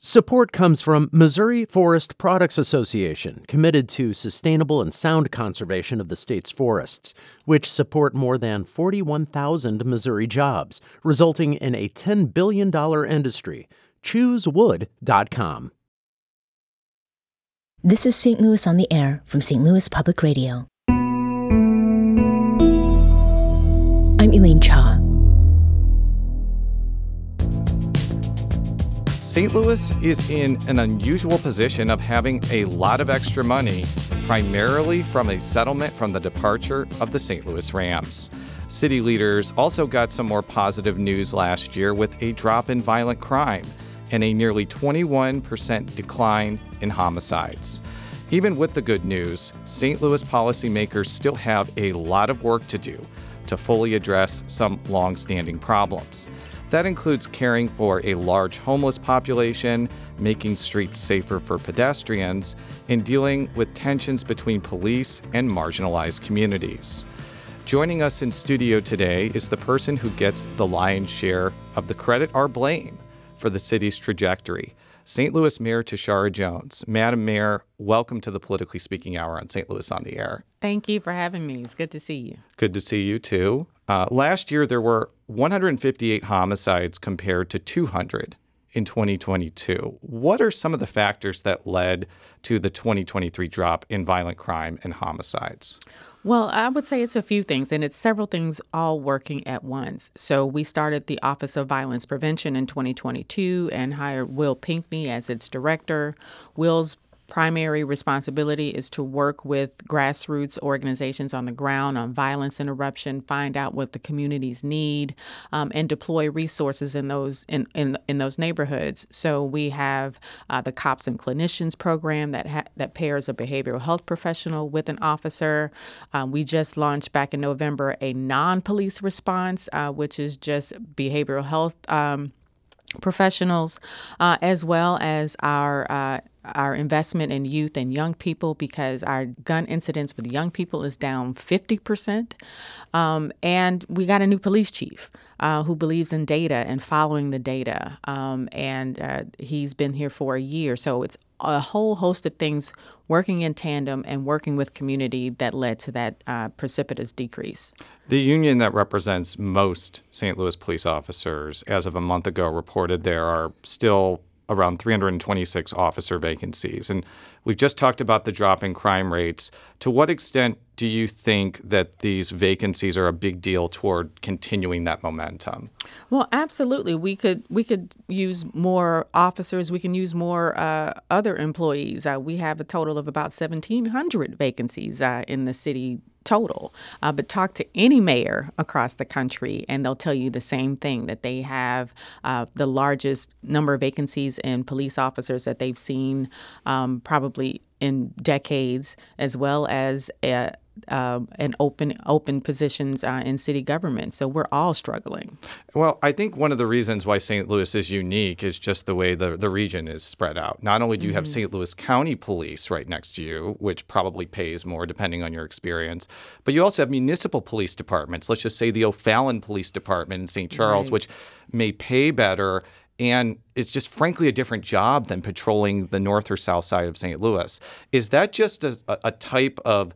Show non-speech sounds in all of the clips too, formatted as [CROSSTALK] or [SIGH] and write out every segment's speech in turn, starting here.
Support comes from Missouri Forest Products Association, committed to sustainable and sound conservation of the state's forests, which support more than 41,000 Missouri jobs, resulting in a $10 billion industry. ChooseWood.com. This is St. Louis on the Air from St. Louis Public Radio. I'm Elaine Cha. St. Louis is in an unusual position of having a lot of extra money, primarily from a settlement from the departure of the St. Louis Rams. City leaders also got some more positive news last year with a drop in violent crime and a nearly 21% decline in homicides. Even with the good news, St. Louis policymakers still have a lot of work to do to fully address some long-standing problems. That includes caring for a large homeless population, making streets safer for pedestrians, and dealing with tensions between police and marginalized communities. Joining us in studio today is the person who gets the lion's share of the credit or blame for the city's trajectory. St. Louis Mayor Tishaura Jones. Madam Mayor, welcome to the Politically Speaking Hour on St. Louis on the Air. Thank you for having me. It's good to see you. Good to see you too. Uh, last year, there were 158 homicides compared to 200 in 2022. What are some of the factors that led to the 2023 drop in violent crime and homicides? Well, I would say it's a few things, and it's several things all working at once. So, we started the Office of Violence Prevention in 2022 and hired Will Pinkney as its director. Will's primary responsibility is to work with grassroots organizations on the ground on violence interruption, find out what the communities need, um, and deploy resources in those in, in, in those neighborhoods. So we have uh, the Cops and Clinicians program that ha- that pairs a behavioral health professional with an officer. Um, we just launched back in November a non-police response, uh, which is just behavioral health. Um, professionals, uh, as well as our uh, our investment in youth and young people because our gun incidents with young people is down 50%. Um, and we got a new police chief uh, who believes in data and following the data. Um, and uh, he's been here for a year. So it's a whole host of things working in tandem and working with community that led to that uh, precipitous decrease. The union that represents most St. Louis police officers, as of a month ago, reported there are still around 326 officer vacancies. And we've just talked about the drop in crime rates. To what extent do you think that these vacancies are a big deal toward continuing that momentum? Well, absolutely. We could we could use more officers. We can use more uh, other employees. Uh, we have a total of about 1,700 vacancies uh, in the city total. Uh, but talk to any mayor across the country, and they'll tell you the same thing that they have uh, the largest number of vacancies in police officers that they've seen um, probably in decades, as well as a, uh, and open open positions uh, in city government. So we're all struggling. Well, I think one of the reasons why St. Louis is unique is just the way the, the region is spread out. Not only do you mm-hmm. have St. Louis County Police right next to you, which probably pays more depending on your experience, but you also have municipal police departments. Let's just say the O'Fallon Police Department in St. Charles, right. which may pay better and is just frankly a different job than patrolling the north or south side of St. Louis. Is that just a, a type of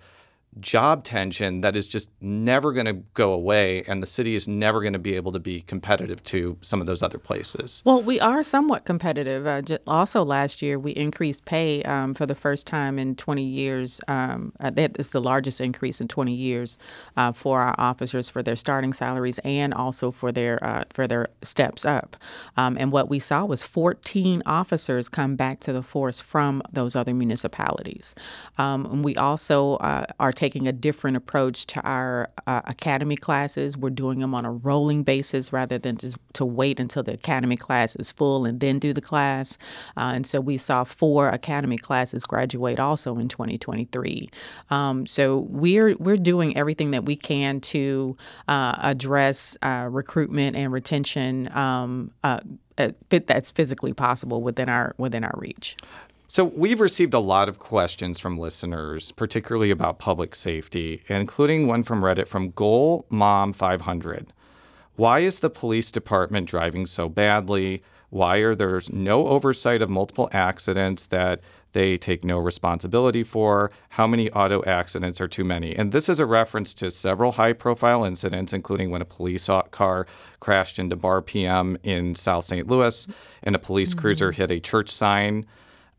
job tension that is just never going to go away and the city is never going to be able to be competitive to some of those other places. Well we are somewhat competitive. Uh, also last year we increased pay um, for the first time in 20 years um, uh, that is the largest increase in 20 years uh, for our officers for their starting salaries and also for their uh, for their steps up. Um, and what we saw was 14 officers come back to the force from those other municipalities. Um, and we also uh, are taking a different approach to our uh, academy classes. We're doing them on a rolling basis rather than just to wait until the academy class is full and then do the class. Uh, and so we saw four academy classes graduate also in 2023. Um, so we're we're doing everything that we can to uh, address uh, recruitment and retention um, uh, that's physically possible within our within our reach. So, we've received a lot of questions from listeners, particularly about public safety, including one from Reddit from Goal Mom 500. Why is the police department driving so badly? Why are there no oversight of multiple accidents that they take no responsibility for? How many auto accidents are too many? And this is a reference to several high profile incidents, including when a police car crashed into Bar PM in South St. Louis and a police mm-hmm. cruiser hit a church sign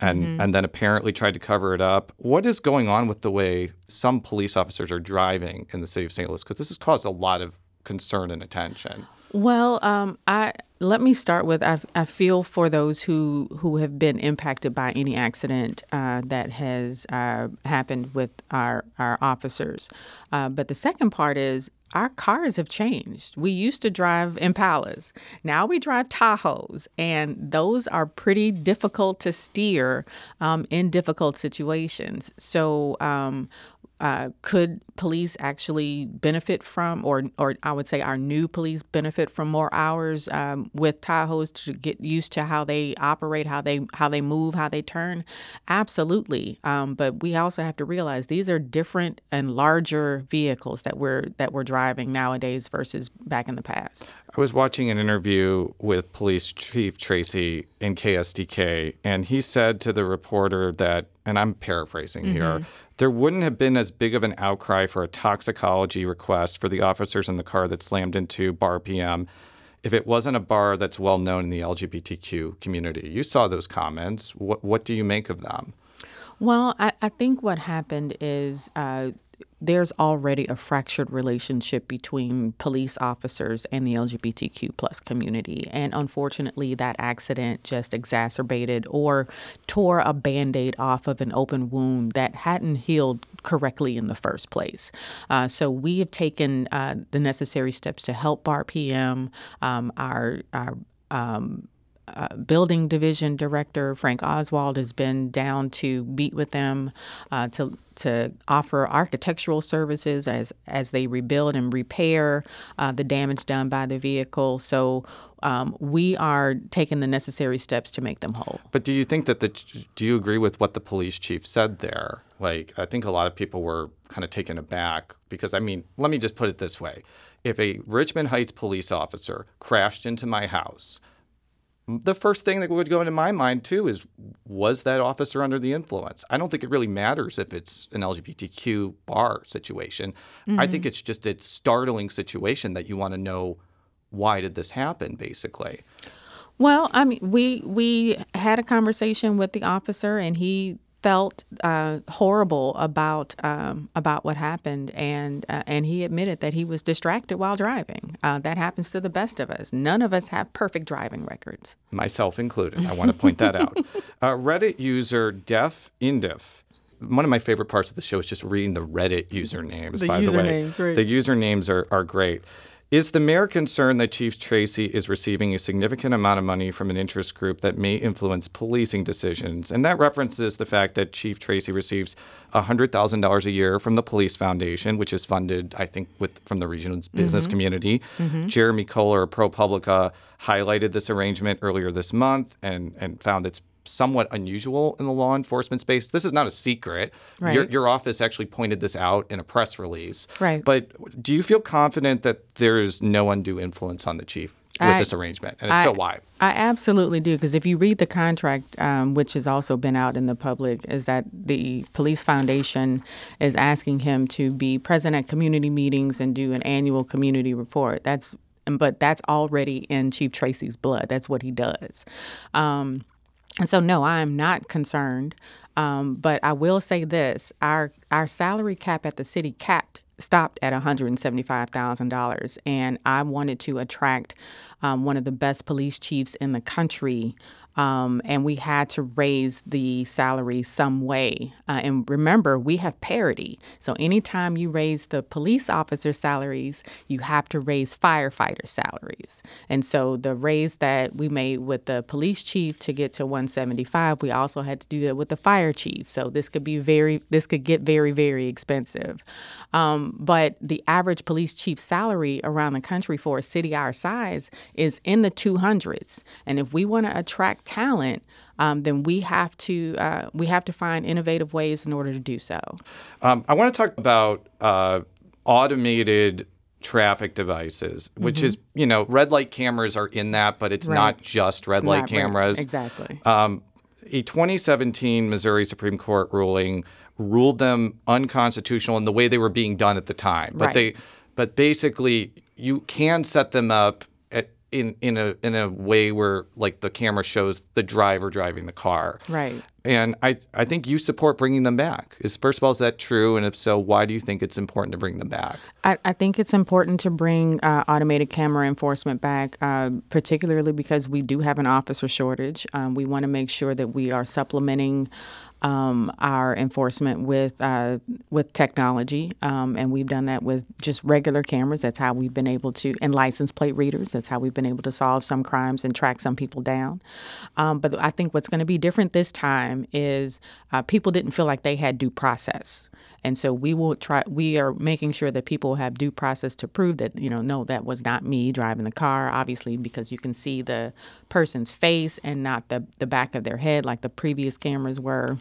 and mm-hmm. and then apparently tried to cover it up. What is going on with the way some police officers are driving in the city of St. Louis? Because this has caused a lot of concern and attention. Well, um, I let me start with I, I feel for those who who have been impacted by any accident uh, that has uh, happened with our our officers. Uh, but the second part is our cars have changed. We used to drive Impalas. Now we drive Tahoes, and those are pretty difficult to steer um, in difficult situations. So um, uh, could police actually benefit from, or or I would say our new police benefit from more hours um, with Tahoes to get used to how they operate, how they how they move, how they turn? Absolutely. Um, but we also have to realize these are different and larger vehicles that we're that we're driving nowadays versus back in the past. I was watching an interview with Police Chief Tracy in KSDK, and he said to the reporter that, and I'm paraphrasing mm-hmm. here there wouldn't have been as big of an outcry for a toxicology request for the officers in the car that slammed into Bar PM if it wasn't a bar that's well known in the LGBTQ community. You saw those comments. What, what do you make of them? Well, I, I think what happened is uh, there's already a fractured relationship between police officers and the LGBTQ plus community. And unfortunately, that accident just exacerbated or tore a band aid off of an open wound that hadn't healed correctly in the first place. Uh, so we have taken uh, the necessary steps to help BAR PM, um, our, our um, uh, building division director Frank Oswald has been down to meet with them uh, to to offer architectural services as as they rebuild and repair uh, the damage done by the vehicle. So. Um, we are taking the necessary steps to make them whole. But do you think that the do you agree with what the police chief said there? Like, I think a lot of people were kind of taken aback because I mean, let me just put it this way: if a Richmond Heights police officer crashed into my house the first thing that would go into my mind too is was that officer under the influence? I don't think it really matters if it's an LGBTQ bar situation. Mm-hmm. I think mm-hmm. it's just a startling situation that you want to know why did this happen basically. Well, I mean, we we had a conversation with the officer, and he felt uh, horrible about um, about what happened, and uh, and he admitted that he was distracted while driving. Uh, that happens to the best of us. None of us have perfect driving records, myself included. I want to point that out. [LAUGHS] Uh, Reddit user Def Indif one of my favorite parts of the show is just reading the Reddit usernames. The by usernames, the way, right. the usernames are, are great. Is the mayor concerned that Chief Tracy is receiving a significant amount of money from an interest group that may influence policing decisions? And that references the fact that Chief Tracy receives $100,000 a year from the Police Foundation, which is funded, I think, with from the region's business mm-hmm. community. Mm-hmm. Jeremy Kohler, ProPublica, highlighted this arrangement earlier this month and, and found it's somewhat unusual in the law enforcement space. This is not a secret. Right. Your, your, office actually pointed this out in a press release. Right. But do you feel confident that there's no undue influence on the chief with I, this arrangement? And if I, so, why? I absolutely do. Because if you read the contract, um, which has also been out in the public, is that the Police Foundation is asking him to be present at community meetings and do an annual community report. That's but that's already in Chief Tracy's blood. That's what he does. Um, and so, no, I am not concerned. Um, but I will say this: our our salary cap at the city capped stopped at $175,000, and I wanted to attract um, one of the best police chiefs in the country um, and we had to raise the salary some way. Uh, and remember, we have parity. So anytime you raise the police officer salaries, you have to raise firefighter salaries. And so the raise that we made with the police chief to get to 175, we also had to do that with the fire chief. So this could be very, this could get very, very expensive. Um, but the average police chief salary around the country for a city our size is in the 200s. And if we want to attract talent, um, then we have to uh, we have to find innovative ways in order to do so. Um, I want to talk about uh, automated traffic devices, which is, you know, red light cameras are in that, but it's Right. not just red It's light cameras. Exactly. Um, a 2017 Missouri Supreme Court ruling ruled them unconstitutional in the way they were being done at the time. But Right. they, but basically, you can set them up in in a in a way where like the camera shows the driver driving the car. Right. And I I think you support bringing them back. Is first of all is that true? And if so, why do you think it's important to bring them back? I, I think it's important to bring uh, automated camera enforcement back, uh, particularly because we do have an officer shortage. Um, we want to make sure that we are supplementing um, our enforcement with uh, with technology, um, and we've done that with just regular cameras. That's how we've been able to, and license plate readers. That's how we've been able to solve some crimes and track some people down. Um, but I think what's going to be different this time is uh, people didn't feel like they had due process. And so we will try. We are making sure that people have due process to prove that you know, no, that was not me driving the car. Obviously, because you can see the person's face and not the the back of their head like the previous cameras were.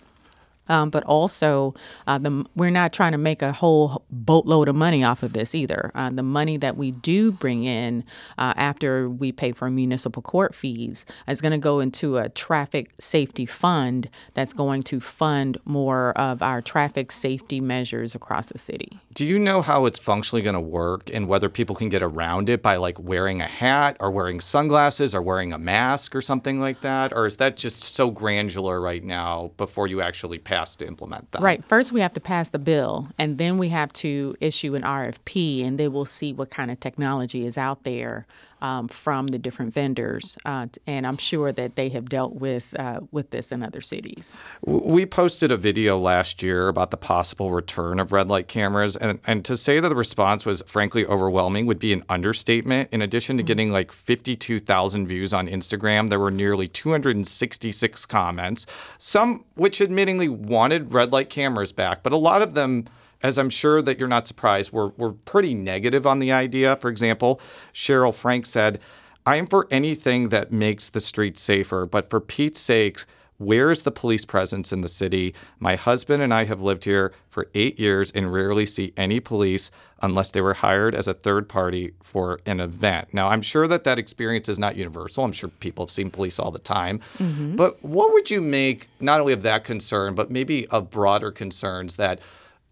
Um, but also, uh, the, we're not trying to make a whole boatload of money off of this either. Uh, the money that we do bring in uh, after we pay for municipal court fees is going to go into a traffic safety fund that's going to fund more of our traffic safety measures across the city. Do you know how it's functionally going to work and whether people can get around it by like wearing a hat or wearing sunglasses or wearing a mask or something like that? Or is that just so granular right now before you actually pass to implement that? Right. First, we have to pass the bill, and then we have to issue an RFP, and they will see what kind of technology is out there um, from the different vendors. Uh, and I'm sure that they have dealt with uh, with this in other cities. We posted a video last year about the possible return of red light cameras, and, and to say that the response was frankly overwhelming would be an understatement. In addition to getting like 52,000 views on Instagram, there were nearly 266 comments, some which admittingly wanted red light cameras back, but a lot of them as I'm sure that you're not surprised, were, were pretty negative on the idea. For example, Cheryl Frank said, I am for anything that makes the streets safer, but for Pete's sake, where is the police presence in the city? My husband and I have lived here for eight years and rarely see any police unless they were hired as a third party for an event. Now, I'm sure that that experience is not universal. I'm sure people have seen police all the time. Mm-hmm. But what would you make not only of that concern, but maybe of broader concerns that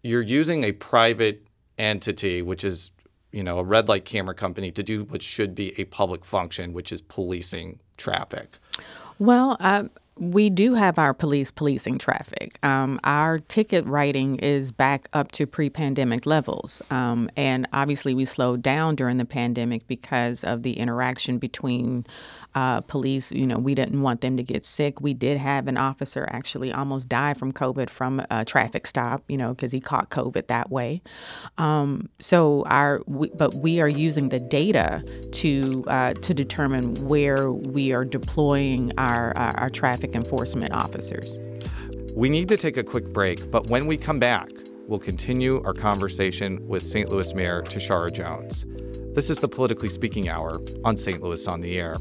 you're using a private entity, which is you know a red light camera company, to do what should be a public function, which is policing traffic. Well, uh, we do have our police policing traffic. Um, our ticket writing is back up to pre pandemic levels. Um, and obviously, we slowed down during the pandemic because of the interaction between uh, police. You know, we didn't want them to get sick. We did have an officer actually almost die from COVID from a traffic stop, you know, because he caught COVID that way. Um, so, our, we, but we are using the data to, uh, to determine where we are deploying our, our, our traffic enforcement officers. We need to take a quick break, but when we come back, we'll continue our conversation with St. Louis Mayor Tishaura Jones. This is the Politically Speaking Hour on St. Louis on the Air.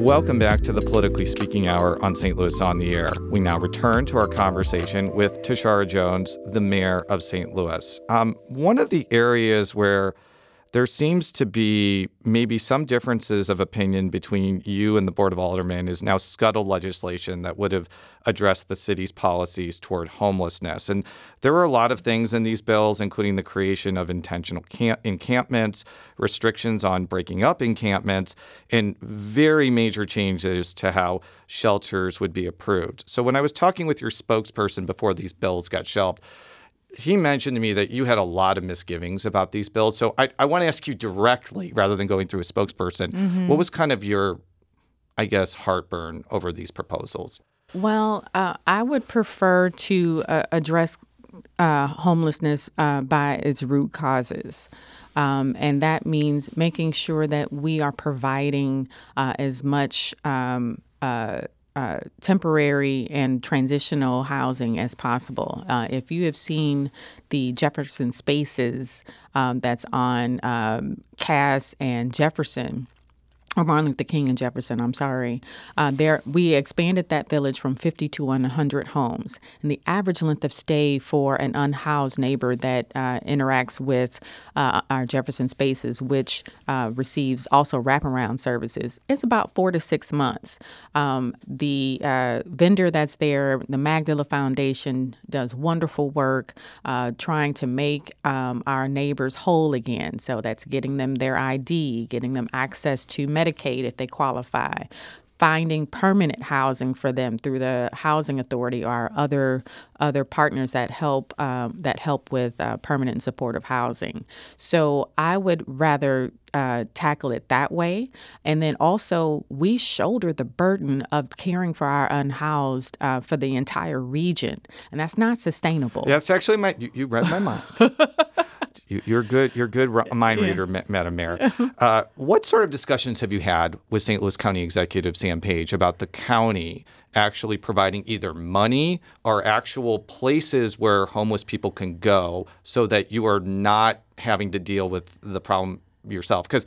Welcome back to the Politically Speaking Hour on St. Louis on the Air. We now return to our conversation with Tishaura Jones, the mayor of St. Louis. Um, one of the areas where there seems to be maybe some differences of opinion between you and the Board of Aldermen is now scuttled legislation that would have addressed the city's policies toward homelessness. And there were a lot of things in these bills, including the creation of intentional camp- encampments, restrictions on breaking up encampments, and very major changes to how shelters would be approved. So when I was talking with your spokesperson before these bills got shelved, he mentioned to me that you had a lot of misgivings about these bills. So I, I want to ask you directly rather than going through a spokesperson. What was kind of your, I guess, heartburn over these proposals? Well, uh, I would prefer to uh, address uh, homelessness uh, by its root causes. Um, and that means making sure that we are providing uh, as much um, uh, temporary and transitional housing as possible. Uh, if you have seen the Jefferson Spaces um, that's on um, Cass and Jefferson, or Martin Luther King and Jefferson, I'm sorry. Uh, there, we expanded that village from 50 to 100 homes, and the average length of stay for an unhoused neighbor that uh, interacts with uh, our Jefferson Spaces, which uh, receives also wraparound services, is about four to six months. Um, the uh, vendor that's there, the Magdala Foundation, does wonderful work uh, trying to make um, our neighbors whole again. So that's getting them their ID, getting them access to Medicaid if they qualify, finding permanent housing for them through the housing authority or other other partners that help um, that help with uh, permanent and supportive housing. So I would rather uh, tackle it that way, and then also we shoulder the burden of caring for our unhoused uh, for the entire region, and that's not sustainable. That's actually my. You, you read my mind. [LAUGHS] you, are good. You're good mind reader, Madam Mayor. [LAUGHS] Uh, what sort of discussions have you had with St. Louis County Executive Sam Page about the county actually providing either money or actual places where homeless people can go, so that you are not having to deal with the problem yourself? Because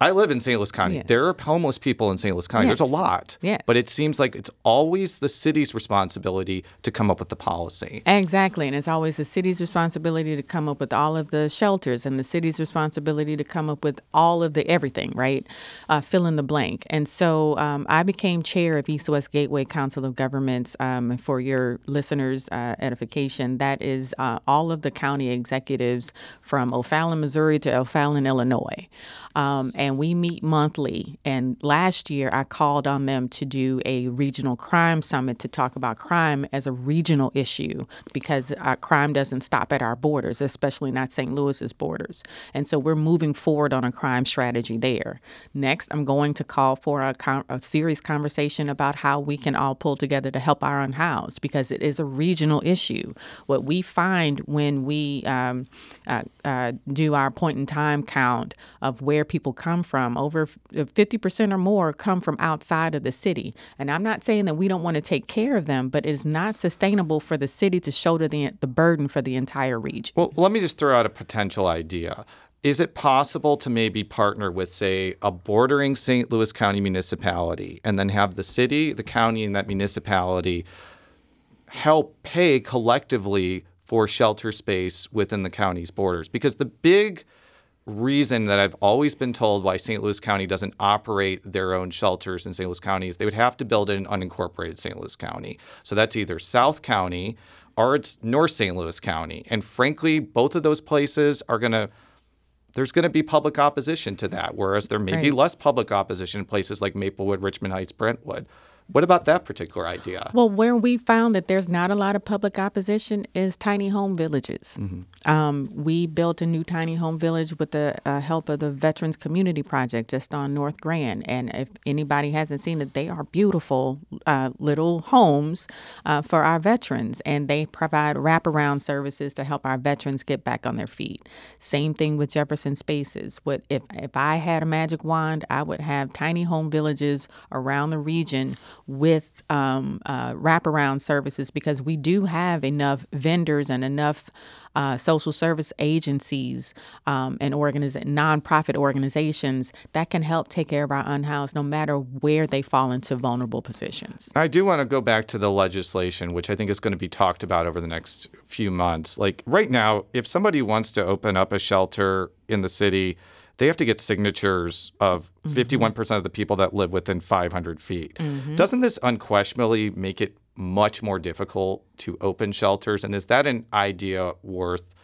I live in St. Louis County. Yes. There are homeless people in St. Louis County. There's a lot. Yes. But it seems like it's always the city's responsibility to come up with the policy. Exactly. And it's always the city's responsibility to come up with all of the shelters and the city's responsibility to come up with all of the everything, right? Uh, fill in the blank. And so um, I became chair of East West Gateway Council of Governments. Um, for your listeners' uh, edification, that is uh, all of the county executives from O'Fallon, Missouri to O'Fallon, Illinois. Um, and we meet monthly. And last year, I called on them to do a regional crime summit to talk about crime as a regional issue because uh, crime doesn't stop at our borders, especially not St. Louis's borders. And so we're moving forward on a crime strategy there. Next, I'm going to call for a, con- a serious conversation about how we can all pull together to help our unhoused because it is a regional issue. What we find when we um, uh, uh, do our point in time count of where people come from, over 50% uh, or more come from outside of the city. And I'm not saying that we don't want to take care of them, but it is not sustainable for the city to shoulder the, the burden for the entire region. Well, let me just throw out a potential idea. Is it possible to maybe partner with, say, a bordering St. Louis County municipality and then have the city, the county, and that municipality help pay collectively for shelter space within the county's borders? Because the big reason that I've always been told why St. Louis County doesn't operate their own shelters in St. Louis County is they would have to build it in unincorporated St. Louis County. So that's either South County or it's North St. Louis County. And frankly, both of those places are going to there's going to be public opposition to that, whereas there may be less public opposition in places like Maplewood, Richmond Heights, Brentwood. What about that particular idea? Well, where we found that there's not a lot of public opposition is tiny home villages. Um, we built a new tiny home village with the uh, help of the Veterans Community Project just on North Grand. And if anybody hasn't seen it, they are beautiful uh, little homes uh, for our veterans. And they provide wraparound services to help our veterans get back on their feet. Same thing with Jefferson Spaces. What if, if I had a magic wand, I would have tiny home villages around the region with um, uh, wraparound services because we do have enough vendors and enough uh, social service agencies um, and organiz- nonprofit organizations that can help take care of our unhoused no matter where they fall into vulnerable positions. I do want to go back to the legislation, which I think is going to be talked about over the next few months. Like right now, if somebody wants to open up a shelter in the city, they have to get signatures of 51% of the people that live within 500 feet. Doesn't this unquestionably make it much more difficult to open shelters? And is that an idea worth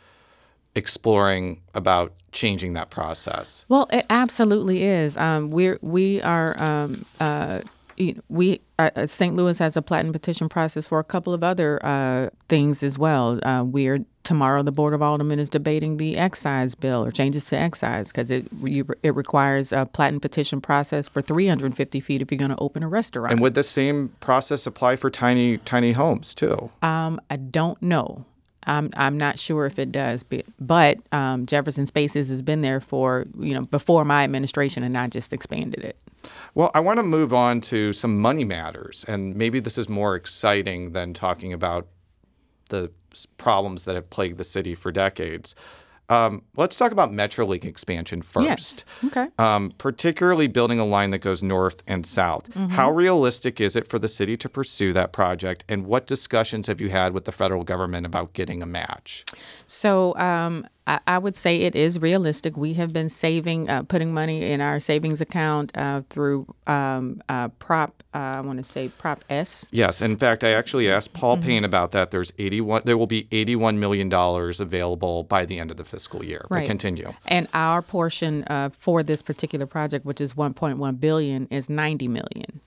exploring about changing that process? Well, it absolutely is. Um, we're we are um, uh, you know, we uh, uh, St. Louis has a platinum petition process for a couple of other uh, things as well. Uh, we're tomorrow the board of aldermen is debating the excise bill or changes to excise because it you, it requires a platinum petition process for 350 feet if you're going to open a restaurant. And would the same process apply for tiny tiny homes too? Um, I don't know. I'm I'm not sure if it does, but, but um, Jefferson Spaces has been there for you know before my administration, and I just expanded it. Well, I want to move on to some money matters, and maybe this is more exciting than talking about the problems that have plagued the city for decades. Um, let's talk about Metrolink expansion first. Yes. Okay. Um, particularly building a line that goes north and south. Mm-hmm. How realistic is it for the city to pursue that project? And what discussions have you had with the federal government about getting a match? So um, I, I would say it is realistic. We have been saving, uh, putting money in our savings account uh, through um, uh, Prop. Uh, I want to say Prop S. Yes, in fact, I actually asked Paul Mm-hmm. Payne about that. There's 81. There will be 81 million dollars available by the end of the fiscal year. But Right. continue. And our portion uh, for this particular project, which is 1.1 billion, is 90 million.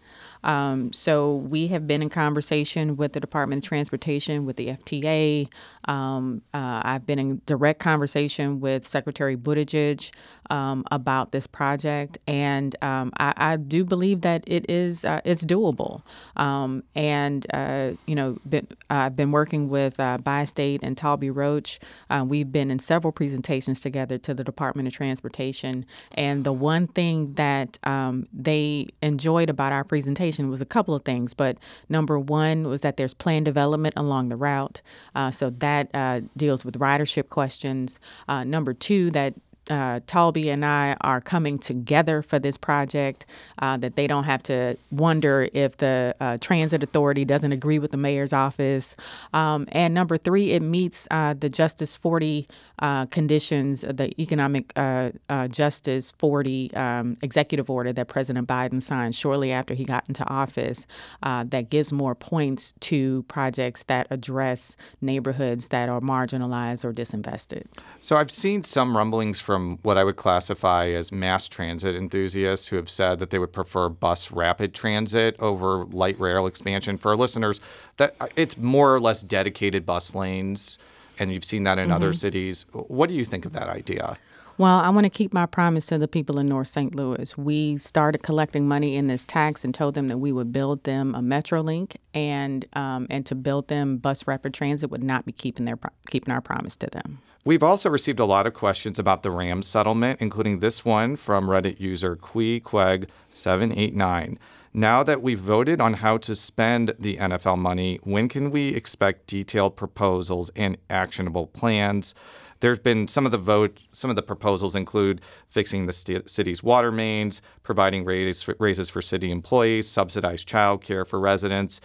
Um, so we have been in conversation with the Department of Transportation, with the FTA. Um, uh, I've been in direct conversation with Secretary Buttigieg um, about this project, and um, I, I do believe that it is uh, it's doable. Um, and uh, you know, been, I've been working with uh, Bi-State and Taulby Roach. Uh, we've been in several presentations together to the Department of Transportation, and the one thing that um, they enjoyed about our presentation was a couple of things. But number one was that there's plan development along the route, uh, so that uh, deals with ridership questions. Uh, number two, that uh, Taulby and I are coming together for this project, uh, that they don't have to wonder if the uh, transit authority doesn't agree with the mayor's office. Um, and number three, it meets uh, the Justice 40 uh, conditions, the Economic uh, Justice 40 um, executive order that President Biden signed shortly after he got into office that gives more points to projects that address neighborhoods that are marginalized or disinvested. So I've seen some rumblings from what I would classify as mass transit enthusiasts who have said that they would prefer bus rapid transit over light rail expansion. For our listeners, that uh, it's more or less dedicated bus lanes, and you've seen that in other cities. What do you think of that idea? Well, I want to keep my promise to the people in North St. Louis. We started collecting money in this tax and told them that we would build them a MetroLink, and um, and to build them bus rapid transit would not be keeping their keeping our promise to them. We've also received a lot of questions about the Rams settlement, including this one from Reddit user QueeQueg789. Now that we've voted on how to spend the NFL money, when can we expect detailed proposals and actionable plans? There's been some of the vote, some of the proposals include fixing the st- city's water mains, providing raise, raises for city employees, subsidized childcare for residents.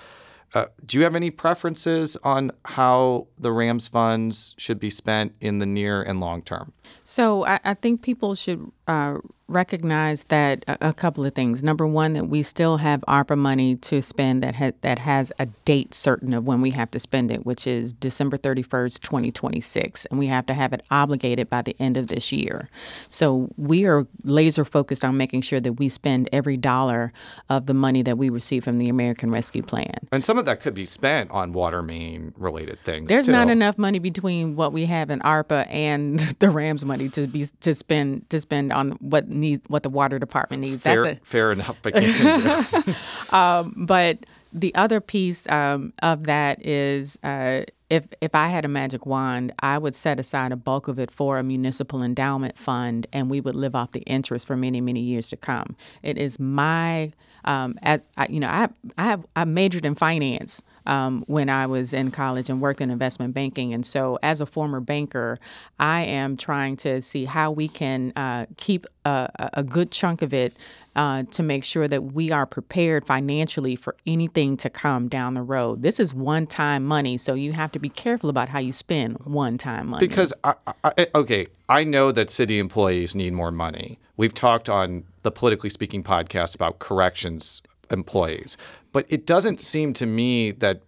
Uh, do you have any preferences on how the Rams funds should be spent in the near and long term? So I, I think people should uh, recognize that a, a couple of things. Number one, that we still have ARPA money to spend that ha- that has a date certain of when we have to spend it, which is December thirty first, twenty twenty six, and we have to have it obligated by the end of this year. So we are laser focused on making sure that we spend every dollar of the money that we receive from the American Rescue Plan. And some of that could be spent on water main related things. There's too. not enough money between what we have in ARPA and [LAUGHS] the Rams money to be to spend to spend on what needs what the water department needs. Fair, That's fair enough, but continue. [LAUGHS] a, but the other piece um, of that is uh, if if I had a magic wand, I would set aside a bulk of it for a municipal endowment fund, and we would live off the interest for many many years to come. It is my um, as I, you know, I I have I majored in finance um, when I was in college and worked in investment banking, and so as a former banker, I am trying to see how we can uh, keep a, a good chunk of it uh, to make sure that we are prepared financially for anything to come down the road. This is one-time money, so you have to be careful about how you spend one-time money. Because I, I, okay, I know that city employees need more money. We've talked on the Politically Speaking podcast about corrections employees, but it doesn't seem to me that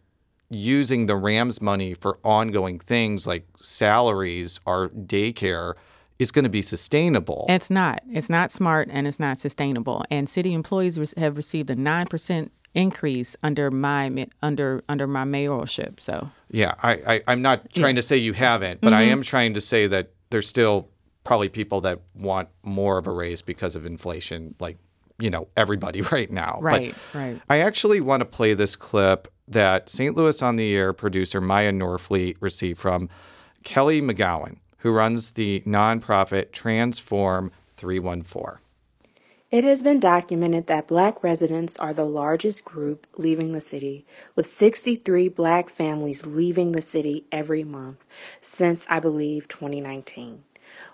using the Rams money for ongoing things like salaries or daycare is going to be sustainable. It's not. It's not smart and it's not sustainable. And city employees re- have received a nine percent increase under my under under my mayoralship. So Yeah, I, I I'm not trying to say you haven't, but I mm-hmm. am trying to say that there's still probably people that want more of a raise because of inflation, like you know everybody [LAUGHS] right now. But right, right. I actually want to play this clip that St. Louis on the Air producer Maya Norfleet received from Kelly McGowan, who runs the nonprofit Transform 314. It has been documented that black residents are the largest group leaving the city, with 63 black families leaving the city every month since, I believe, 2019.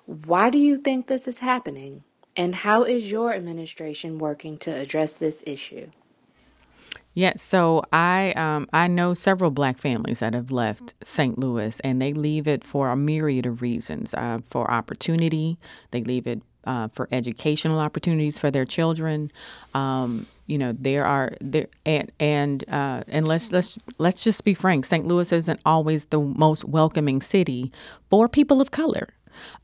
Why do you think this is happening? And how is your administration working to address this issue? Yeah, so I um, I know several black families that have left St. Louis, and they leave it for a myriad of reasons. Uh, for opportunity, they leave it uh, for educational opportunities for their children. Um, you know, there are there and and uh, and let's let's let's just be frank. St. Louis isn't always the most welcoming city for people of color.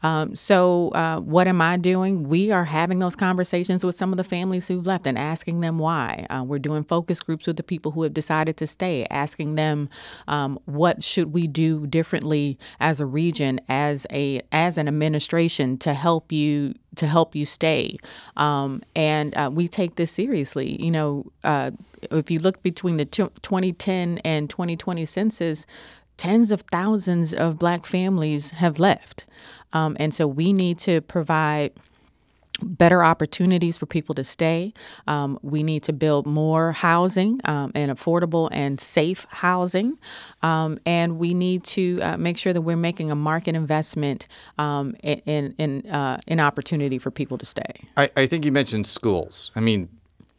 Um, so, uh, what am I doing? We are having those conversations with some of the families who've left and asking them why. Uh, we're doing focus groups with the people who have decided to stay, asking them um, what should we do differently as a region, as a as an administration to help you to help you stay. Um, and uh, we take this seriously. You know, uh, if you look between the t- 2010 and 2020 census, tens of thousands of black families have left. Um, and so we need to provide better opportunities for people to stay. Um, we need to build more housing um, and affordable and safe housing. Um, and we need to uh, make sure that we're making a market investment um, in, in, uh, in opportunity for people to stay. I, I think you mentioned schools. I mean,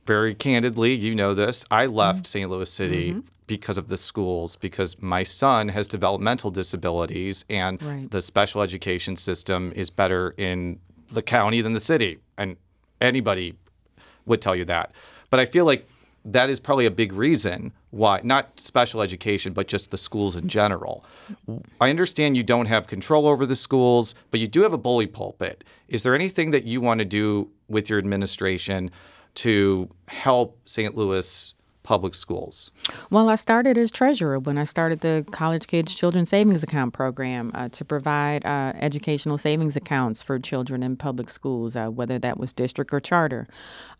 very candidly, you know this. I left mm-hmm. St. Louis City mm-hmm because of the schools because my son has developmental disabilities and right. the special education system is better in the county than the city. And anybody would tell you that. But i feel like that is probably a big reason why not special education but just the schools in general. I understand you don't have control over the schools but you do have a bully pulpit. Is there anything that you want to do with your administration to help st louis public schools? Well, I started as treasurer when I started the College Kids Children's Savings Account program uh, to provide uh, educational savings accounts for children in public schools, uh, whether that was district or charter.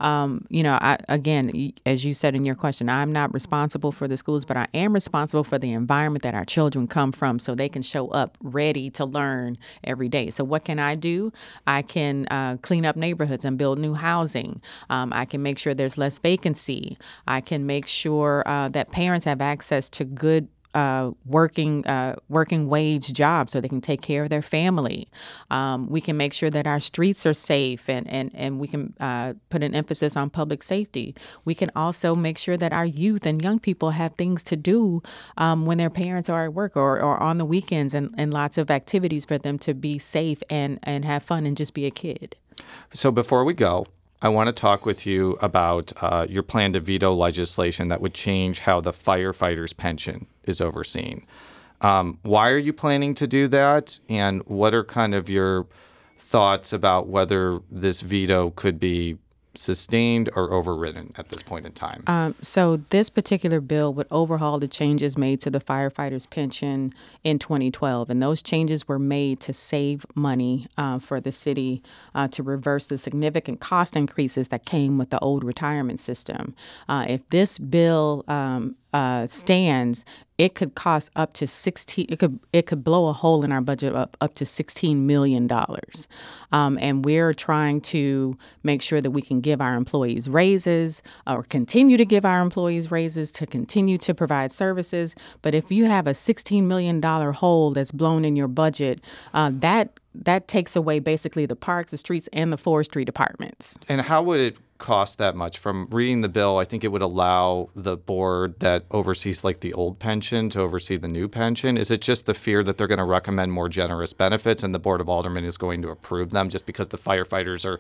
Um, you know, I, again, as you said in your question, I'm not responsible for the schools, but I am responsible for the environment that our children come from so they can show up ready to learn every day. So, what can I do? I can uh, clean up neighborhoods and build new housing. Um, I can make sure there's less vacancy. I can make make sure uh, that parents have access to good uh, working uh, working wage jobs so they can take care of their family. Um, we can make sure that our streets are safe and and and we can uh, put an emphasis on public safety. We can also make sure that our youth and young people have things to do um, when their parents are at work or, or on the weekends and, and lots of activities for them to be safe and and have fun and just be a kid. So before we go, I want to talk with you about uh, your plan to veto legislation that would change how the firefighters' pension is overseen. Um, why are you planning to do that? And what are kind of your thoughts about whether this veto could be sustained or overridden at this point in time? Um, so, this particular bill would overhaul the changes made to the firefighters' pension in 2012. And those changes were made to save money uh, for the city uh, to reverse the significant cost increases that came with the old retirement system. Uh, if this bill um, uh, stands, it could cost up to sixteen. It could it could blow a hole in our budget up up to sixteen million dollars, um, and we're trying to make sure that we can give our employees raises or continue to give our employees raises to continue to provide services. But if you have a sixteen million dollar hole that's blown in your budget, uh, that that takes away basically the parks, the streets, and the forestry departments. And how would it cost that much? From reading the bill, I think it would allow the board that oversees like the old pension to oversee the new pension. Is it just the fear that they're going to recommend more generous benefits and the board of aldermen is going to approve them just because the firefighters are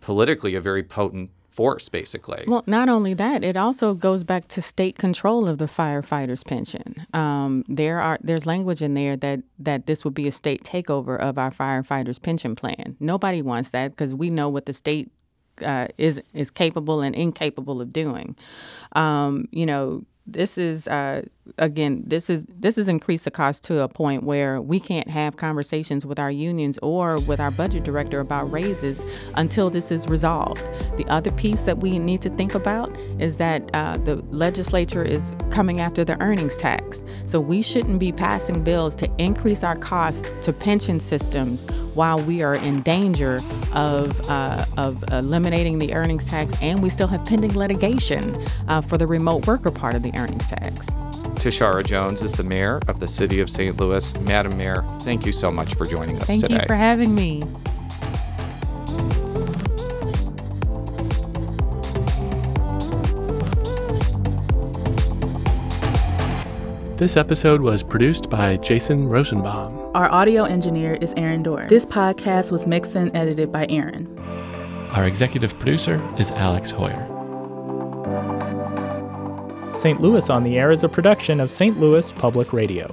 politically a very potent force, basically. Well, not only that, it also goes back to state control of the firefighters' pension. Um, there are there's language in there that that this would be a state takeover of our firefighters' pension plan. Nobody wants that because we know what the state uh, is is capable and incapable of doing. Um, you know, this is uh, again this is this has increased the cost to a point where we can't have conversations with our unions or with our budget director about raises until this is resolved. The other piece that we need to think about is that uh, the legislature is coming after the earnings tax. So we shouldn't be passing bills to increase our costs to pension systems while we are in danger of, uh, of eliminating the earnings tax, and we still have pending litigation uh, for the remote worker part of the earnings tax. Tishaura Jones is the mayor of the city of St. Louis. Madam Mayor, thank you so much for joining us Thank today. Thank you for having me. This episode was produced by Jason Rosenbaum. Our audio engineer is Aaron Doerr. This podcast was mixed and edited by Aaron. Our executive producer is Alex Heuer. St. Louis on the Air is a production of St. Louis Public Radio.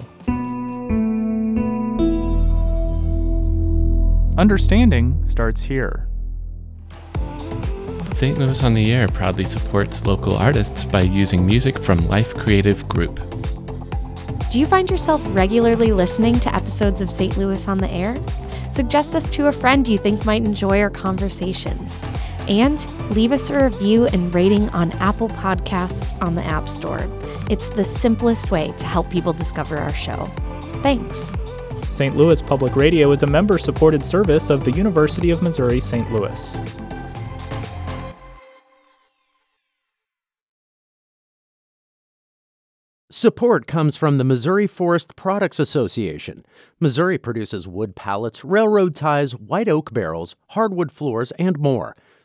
Understanding starts here. St. Louis on the Air proudly supports local artists by using music from Life Creative Group. Do you find yourself regularly listening to episodes of St. Louis on the Air? Suggest us to a friend you think might enjoy our conversations. And leave us a review and rating on Apple Podcasts on the App Store. It's the simplest way to help people discover our show. Thanks. St. Louis Public Radio is a member supported service of the University of Missouri St. Louis. Support comes from the Missouri Forest Products Association. Missouri produces wood pallets, railroad ties, white oak barrels, hardwood floors, and more.